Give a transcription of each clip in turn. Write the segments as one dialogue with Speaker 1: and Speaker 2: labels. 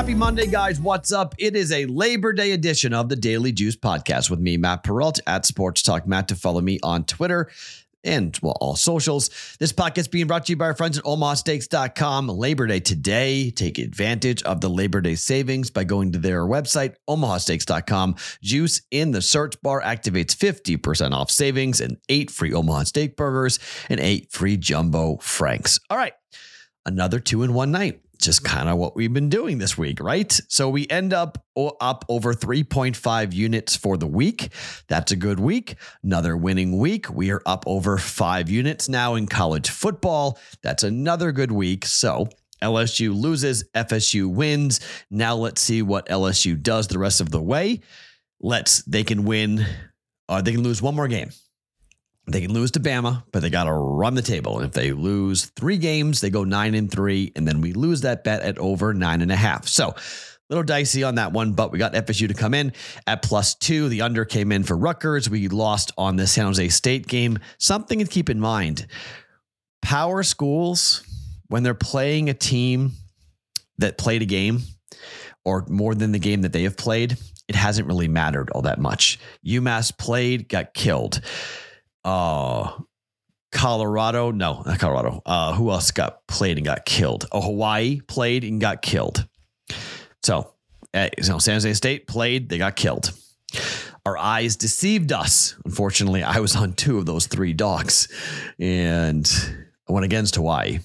Speaker 1: Happy Monday, guys. What's up? It is a Labor Day edition of the Daily Juice podcast with me, Matt Perrault at Sports Talk Matt. To follow me on Twitter and well, all socials. This podcast being brought to you by our friends at omahasteaks.com. Labor Day today. Take advantage of the Labor Day savings by going to their website, omahasteaks.com. Juice in the search bar activates 50% off savings and eight free Omaha steak burgers and eight free jumbo franks. All right. Another two in one night just kind of what we've been doing this week, right? So we end up up over 3.5 units for the week. That's a good week. Another winning week. We are up over five units now in college football. That's another good week. So LSU loses, FSU wins. Now let's see what LSU does the rest of the way. Let's, they can win, uh, they can lose one more game. They can lose to Bama, but they got to run the table. And if they lose three games, they go nine and three, and then we lose that bet at over nine and a half. So little dicey on that one, but we got FSU to come in at plus two. The under came in for Rutgers. We lost on the San Jose State game. Something to keep in mind: power schools when they're playing a team that played a game or more than the game that they have played, it hasn't really mattered all that much. UMass played, got killed uh Colorado, no, not Colorado. Uh, who else got played and got killed? Oh, Hawaii played and got killed. So, uh, you know, San Jose State played, they got killed. Our eyes deceived us. Unfortunately, I was on two of those three dogs, and I went against Hawaii.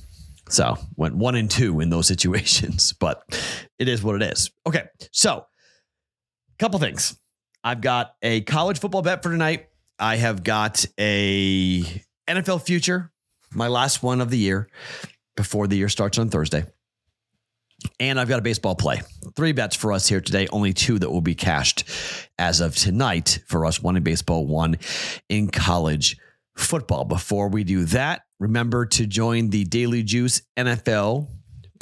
Speaker 1: So went one and two in those situations, but it is what it is. Okay, so a couple things. I've got a college football bet for tonight. I have got a NFL future, my last one of the year before the year starts on Thursday. And I've got a baseball play. Three bets for us here today, only two that will be cashed as of tonight for us one in baseball, one in college football. Before we do that, remember to join the Daily Juice NFL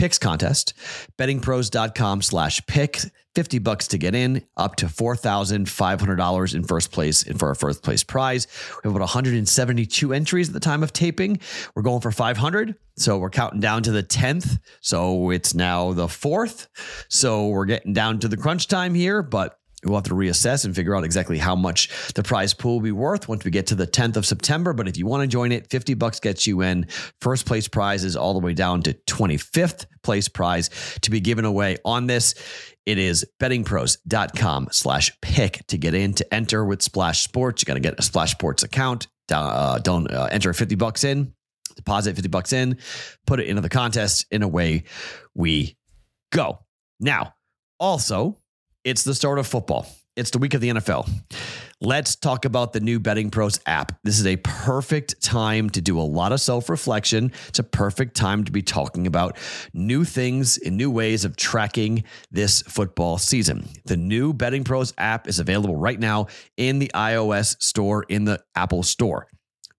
Speaker 1: picks contest, bettingpros.com slash pick. 50 bucks to get in, up to $4,500 in first place and for our first place prize. We have about 172 entries at the time of taping. We're going for 500. So we're counting down to the 10th. So it's now the 4th. So we're getting down to the crunch time here, but we'll have to reassess and figure out exactly how much the prize pool will be worth once we get to the 10th of September. But if you want to join it, 50 bucks gets you in. First place prize is all the way down to 25th place prize to be given away on this. It is bettingpros.com slash pick to get in to enter with Splash Sports. You got to get a Splash Sports account. Uh, don't uh, enter 50 bucks in, deposit 50 bucks in, put it into the contest. In a way, we go. Now, also, it's the start of football. It's the week of the NFL. Let's talk about the new Betting Pros app. This is a perfect time to do a lot of self reflection. It's a perfect time to be talking about new things and new ways of tracking this football season. The new Betting Pros app is available right now in the iOS store, in the Apple store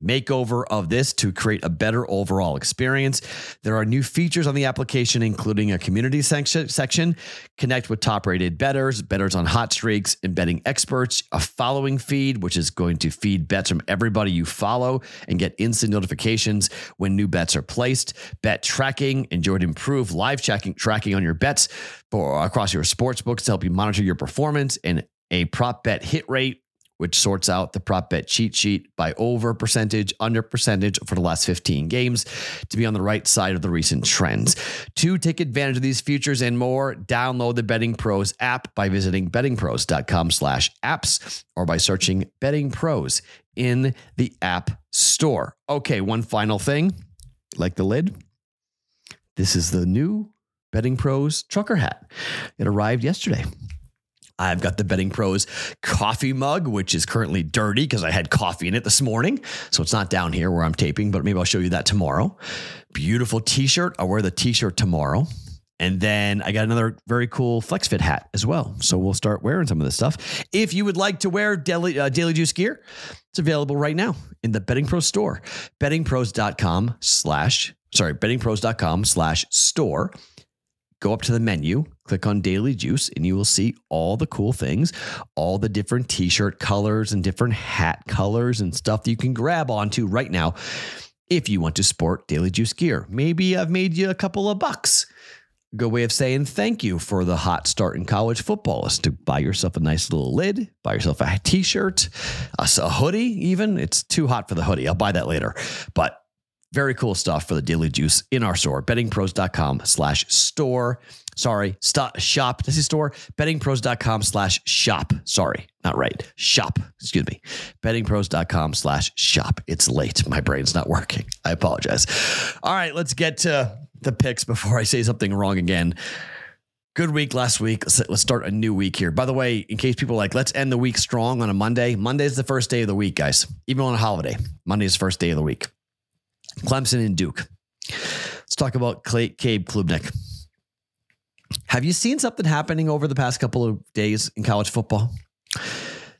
Speaker 1: makeover of this to create a better overall experience. There are new features on the application, including a community section, connect with top rated betters, betters on hot streaks, embedding experts, a following feed, which is going to feed bets from everybody you follow and get instant notifications when new bets are placed, bet tracking, enjoy to improve live tracking, tracking on your bets for across your sports books to help you monitor your performance and a prop bet hit rate which sorts out the prop bet cheat sheet by over percentage, under percentage for the last 15 games to be on the right side of the recent trends. To take advantage of these features and more, download the Betting Pros app by visiting bettingpros.com slash apps or by searching Betting Pros in the App Store. Okay, one final thing. Like the lid? This is the new Betting Pros trucker hat. It arrived yesterday. I've got the Betting Pros coffee mug, which is currently dirty because I had coffee in it this morning. So it's not down here where I'm taping, but maybe I'll show you that tomorrow. Beautiful t shirt. I'll wear the t shirt tomorrow. And then I got another very cool Flex Fit hat as well. So we'll start wearing some of this stuff. If you would like to wear Daily, uh, Daily Juice gear, it's available right now in the Betting Pro store. Bettingpros.com slash, sorry, bettingpros.com slash store go up to the menu, click on Daily Juice, and you will see all the cool things, all the different t shirt colors and different hat colors and stuff that you can grab onto right now if you want to sport Daily Juice gear. Maybe I've made you a couple of bucks. good way of saying thank you for the hot start in college football is to buy yourself a nice little lid, buy yourself a t-shirt, a, a hoodie. Even it's too hot for the hoodie. I'll buy that later, but very cool stuff for the Daily Juice in our store, bettingpros.com slash store. Sorry, stop, shop. This is store, bettingpros.com slash shop. Sorry, not right. Shop, excuse me. Bettingpros.com slash shop. It's late. My brain's not working. I apologize. All right, let's get to the picks before I say something wrong again. Good week last week. Let's, let's start a new week here. By the way, in case people like, let's end the week strong on a Monday. Monday is the first day of the week, guys. Even on a holiday, Monday is the first day of the week. Clemson and Duke. Let's talk about Clay, Cade Klubnik. Have you seen something happening over the past couple of days in college football?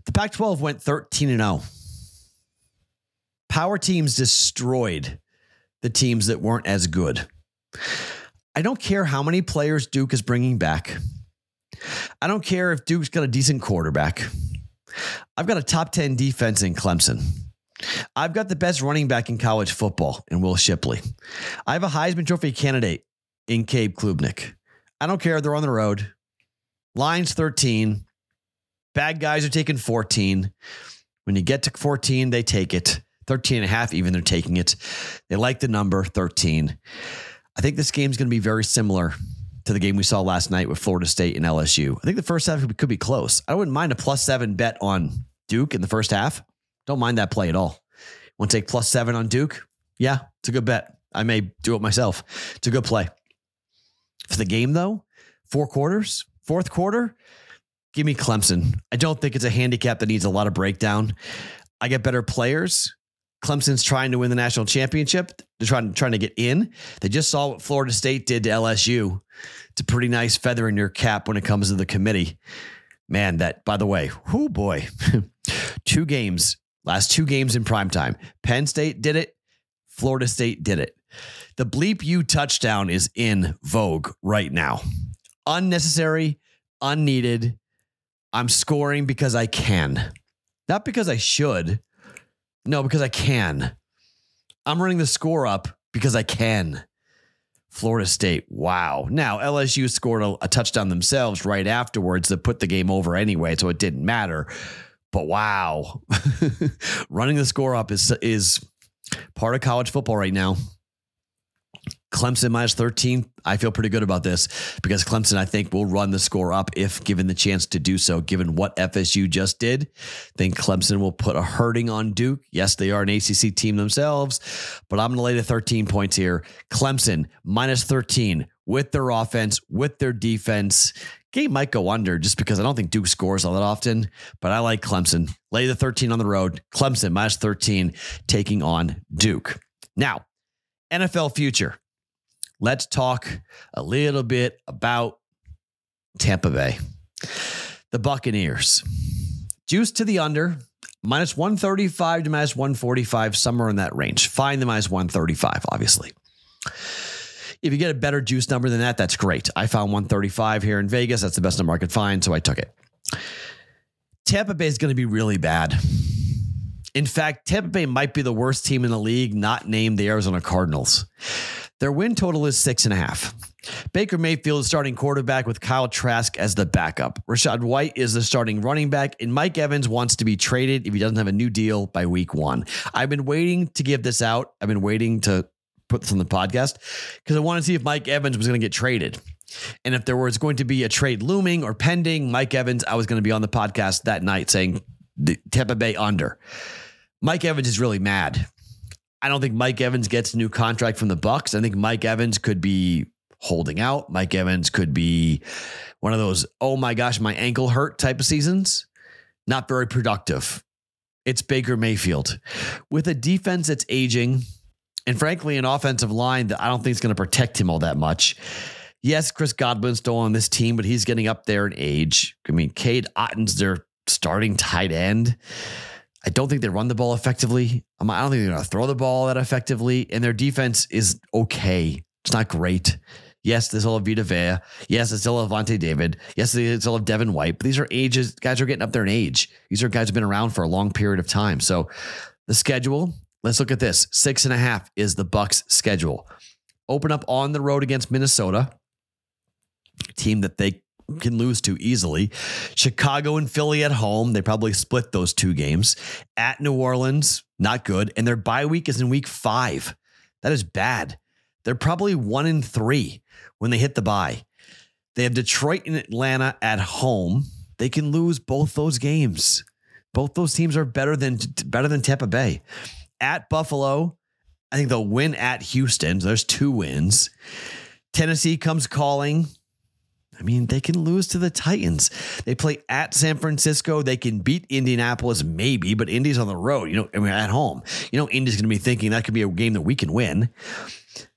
Speaker 1: The Pac 12 went 13 and 0. Power teams destroyed the teams that weren't as good. I don't care how many players Duke is bringing back. I don't care if Duke's got a decent quarterback. I've got a top 10 defense in Clemson. I've got the best running back in college football in Will Shipley. I have a Heisman Trophy candidate in Cade Klubnik. I don't care. They're on the road. Lines 13. Bad guys are taking 14. When you get to 14, they take it. 13 and a half, even they're taking it. They like the number 13. I think this game's going to be very similar to the game we saw last night with Florida State and LSU. I think the first half could be close. I wouldn't mind a plus seven bet on Duke in the first half. Don't mind that play at all. Want to take plus seven on Duke? Yeah, it's a good bet. I may do it myself. It's a good play. For the game, though, four quarters, fourth quarter, give me Clemson. I don't think it's a handicap that needs a lot of breakdown. I get better players. Clemson's trying to win the national championship. They're trying, trying to get in. They just saw what Florida State did to LSU. It's a pretty nice feather in your cap when it comes to the committee. Man, that, by the way, whoo boy, two games Last two games in prime time. Penn State did it. Florida State did it. The bleep you touchdown is in vogue right now. Unnecessary, unneeded. I'm scoring because I can, not because I should. No, because I can. I'm running the score up because I can. Florida State, wow. Now, LSU scored a, a touchdown themselves right afterwards that put the game over anyway, so it didn't matter. But wow, running the score up is is part of college football right now. Clemson minus 13. I feel pretty good about this because Clemson, I think, will run the score up if given the chance to do so, given what FSU just did. I think Clemson will put a hurting on Duke. Yes, they are an ACC team themselves, but I'm going to lay the 13 points here. Clemson minus 13 with their offense, with their defense. Game might go under just because I don't think Duke scores all that often, but I like Clemson. Lay the 13 on the road. Clemson minus 13 taking on Duke. Now, NFL future. Let's talk a little bit about Tampa Bay. The Buccaneers. Juice to the under, minus 135 to minus 145, somewhere in that range. Find the minus 135, obviously. If you get a better juice number than that, that's great. I found 135 here in Vegas. That's the best number I could find, so I took it. Tampa Bay is going to be really bad. In fact, Tampa Bay might be the worst team in the league, not named the Arizona Cardinals. Their win total is six and a half. Baker Mayfield is starting quarterback with Kyle Trask as the backup. Rachaad White is the starting running back, and Mike Evans wants to be traded if he doesn't have a new deal by week one. I've been waiting to give this out. I've been waiting to put this on the podcast because I want to see if Mike Evans was going to get traded. And if there was going to be a trade looming or pending, Mike Evans, I was going to be on the podcast that night saying the Tampa Bay under. Mike Evans is really mad. I don't think Mike Evans gets a new contract from the Bucks. I think Mike Evans could be holding out. Mike Evans could be one of those, oh my gosh, my ankle hurt type of seasons. Not very productive. It's Baker Mayfield with a defense that's aging and frankly, an offensive line that I don't think is going to protect him all that much. Yes, Chris Godwin's still on this team, but he's getting up there in age. I mean, Cade Otton's their starting tight end. I don't think they run the ball effectively. Um, I don't think they're going to throw the ball that effectively. And their defense is okay. It's not great. Yes, they still have Vita Vea. Yes, they still have Lavonte David. Yes, they still have Devin White. But these are ages. Guys are getting up there in age. These are guys who've been around for a long period of time. So the schedule, Let's look at this. Six and a half is the Bucks schedule. Open up on the road against Minnesota. team that they can lose to easily. Chicago and Philly at home. They probably split those two games. At New Orleans, not good. And their bye week is in week five. That is bad. They're probably one in three when they hit the bye. They have Detroit and Atlanta at home. They can lose both those games. Both those teams are better than better than Tampa Bay. At Buffalo, I think they'll win at Houston. There's two wins. Tennessee comes calling. I mean, they can lose to the Titans. They play at San Francisco. They can beat Indianapolis, maybe, but Indy's on the road. You know, I mean, at home. You know, Indy's going to be thinking that could be a game that we can win.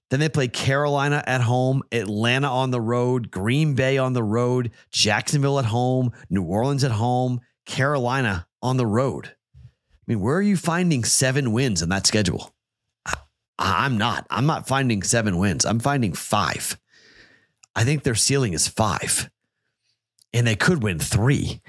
Speaker 1: Then they play Carolina at home, Atlanta on the road, Green Bay on the road, Jacksonville at home, New Orleans at home, Carolina on the road. I mean, where are you finding seven wins in that schedule? I'm not. I'm not finding seven wins. I'm finding five. I think their ceiling is five, and they could win three.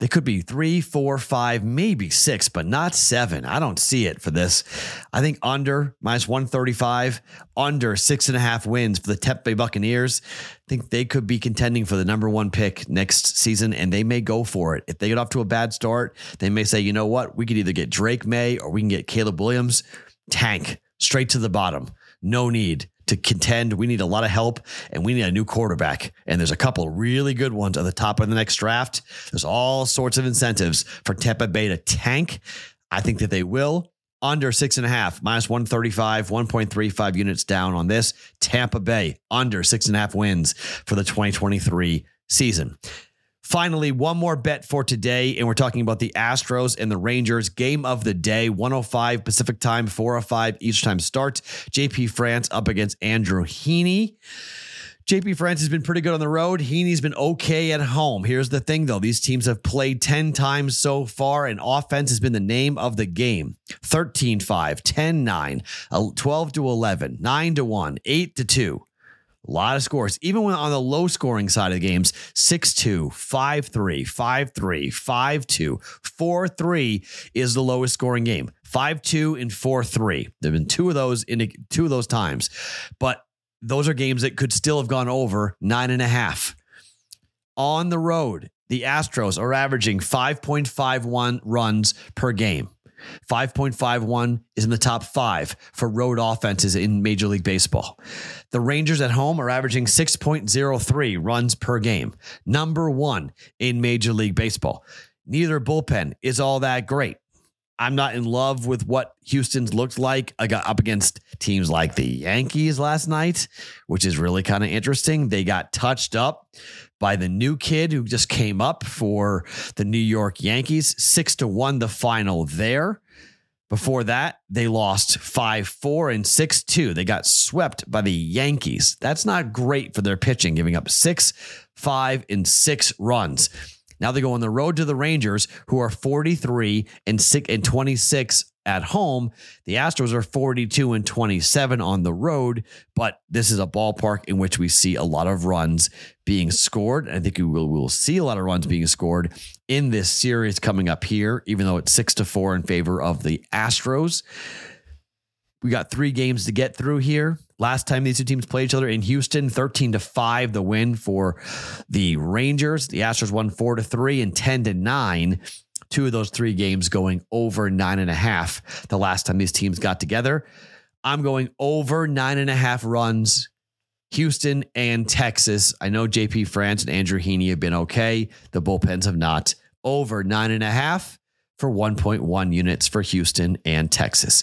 Speaker 1: They could be three, four, five, maybe six, but not seven. I don't see it for this. I think under minus 135, under six and a half wins for the Bay Buccaneers. I think they could be contending for the number one pick next season, and they may go for it. If they get off to a bad start, they may say, you know what? We could either get Drake Maye or we can get Caleb Williams. Tank straight to the bottom. No need to contend. We need a lot of help and we need a new quarterback. And there's a couple really good ones at the top of the next draft. There's all sorts of incentives for Tampa Bay to tank. I think that they will. Under six and a half, minus 135, 1.35 units down on this. Tampa Bay under six and a half wins for the 2023 season. Finally, one more bet for today, and we're talking about the Astros and the Rangers game of the day, 105 Pacific time, 405 each time start. JP France up against Andrew Heaney. JP France has been pretty good on the road. Heaney's been okay at home. Here's the thing, though. These teams have played 10 times so far, and offense has been the name of the game 13 5, 10 9, 12 to 11, 9 to 1, 8 to 2. A lot of scores, even when on the low scoring side of the games 6 2, 5 3, 5 3, 5 2, 4 3 is the lowest scoring game. 5 2 and 4 3. There have been two of those in two of those times, but those are games that could still have gone over nine and a half. On the road, the Astros are averaging 5.51 runs per game. 5.51 is in the top five for road offenses in Major League Baseball. The Rangers at home are averaging 6.03 runs per game, number one in Major League Baseball. Neither bullpen is all that great. I'm not in love with what Houston's looked like. I got up against teams like the Yankees last night, which is really kind of interesting. They got touched up by the new kid who just came up for the New York Yankees, six to one, the final there. Before that, they lost 5 4 and 6 2. They got swept by the Yankees. That's not great for their pitching, giving up 6, 5, and 6 runs. Now they go on the road to the Rangers, who are 43 and 6 and 26 at home. The Astros are 42 and 27 on the road, but this is a ballpark in which we see a lot of runs being scored. I think we will, we will see a lot of runs being scored in this series coming up here, even though it's six to four in favor of the Astros. We got three games to get through here. Last time these two teams played each other in Houston, 13 to 5, the win for the Rangers. The Astros won 4 to 3 and 10 to 9 two of those three games going over nine and a half the last time these teams got together. I'm going over nine and a half runs. Houston and Texas. I know JP France and Andrew Heaney have been okay. The bullpens have not. Over nine and a half for 1.1 units for Houston and Texas.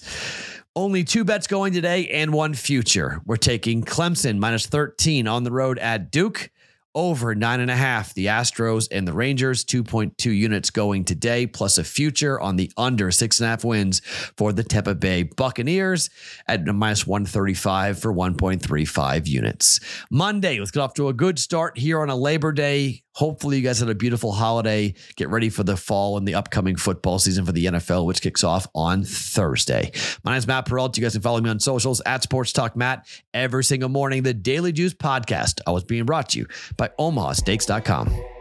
Speaker 1: Only two bets going today and one future. We're taking Clemson minus 13 on the road at Duke over nine and a half. The Astros and the Rangers, 2.2 units going today, plus a future on the under six and a half wins for the Tampa Bay Buccaneers at minus 135 for 1.35 units. Monday, let's get off to a good start here on a Labor Day Hopefully, you guys had a beautiful holiday. Get ready for the fall and the upcoming football season for the NFL, which kicks off on Thursday. My name is Matt Perrault. You guys can follow me on socials at Sports Talk Matt every single morning. The Daily Juice podcast. I was being brought to you by OmahaSteaks.com.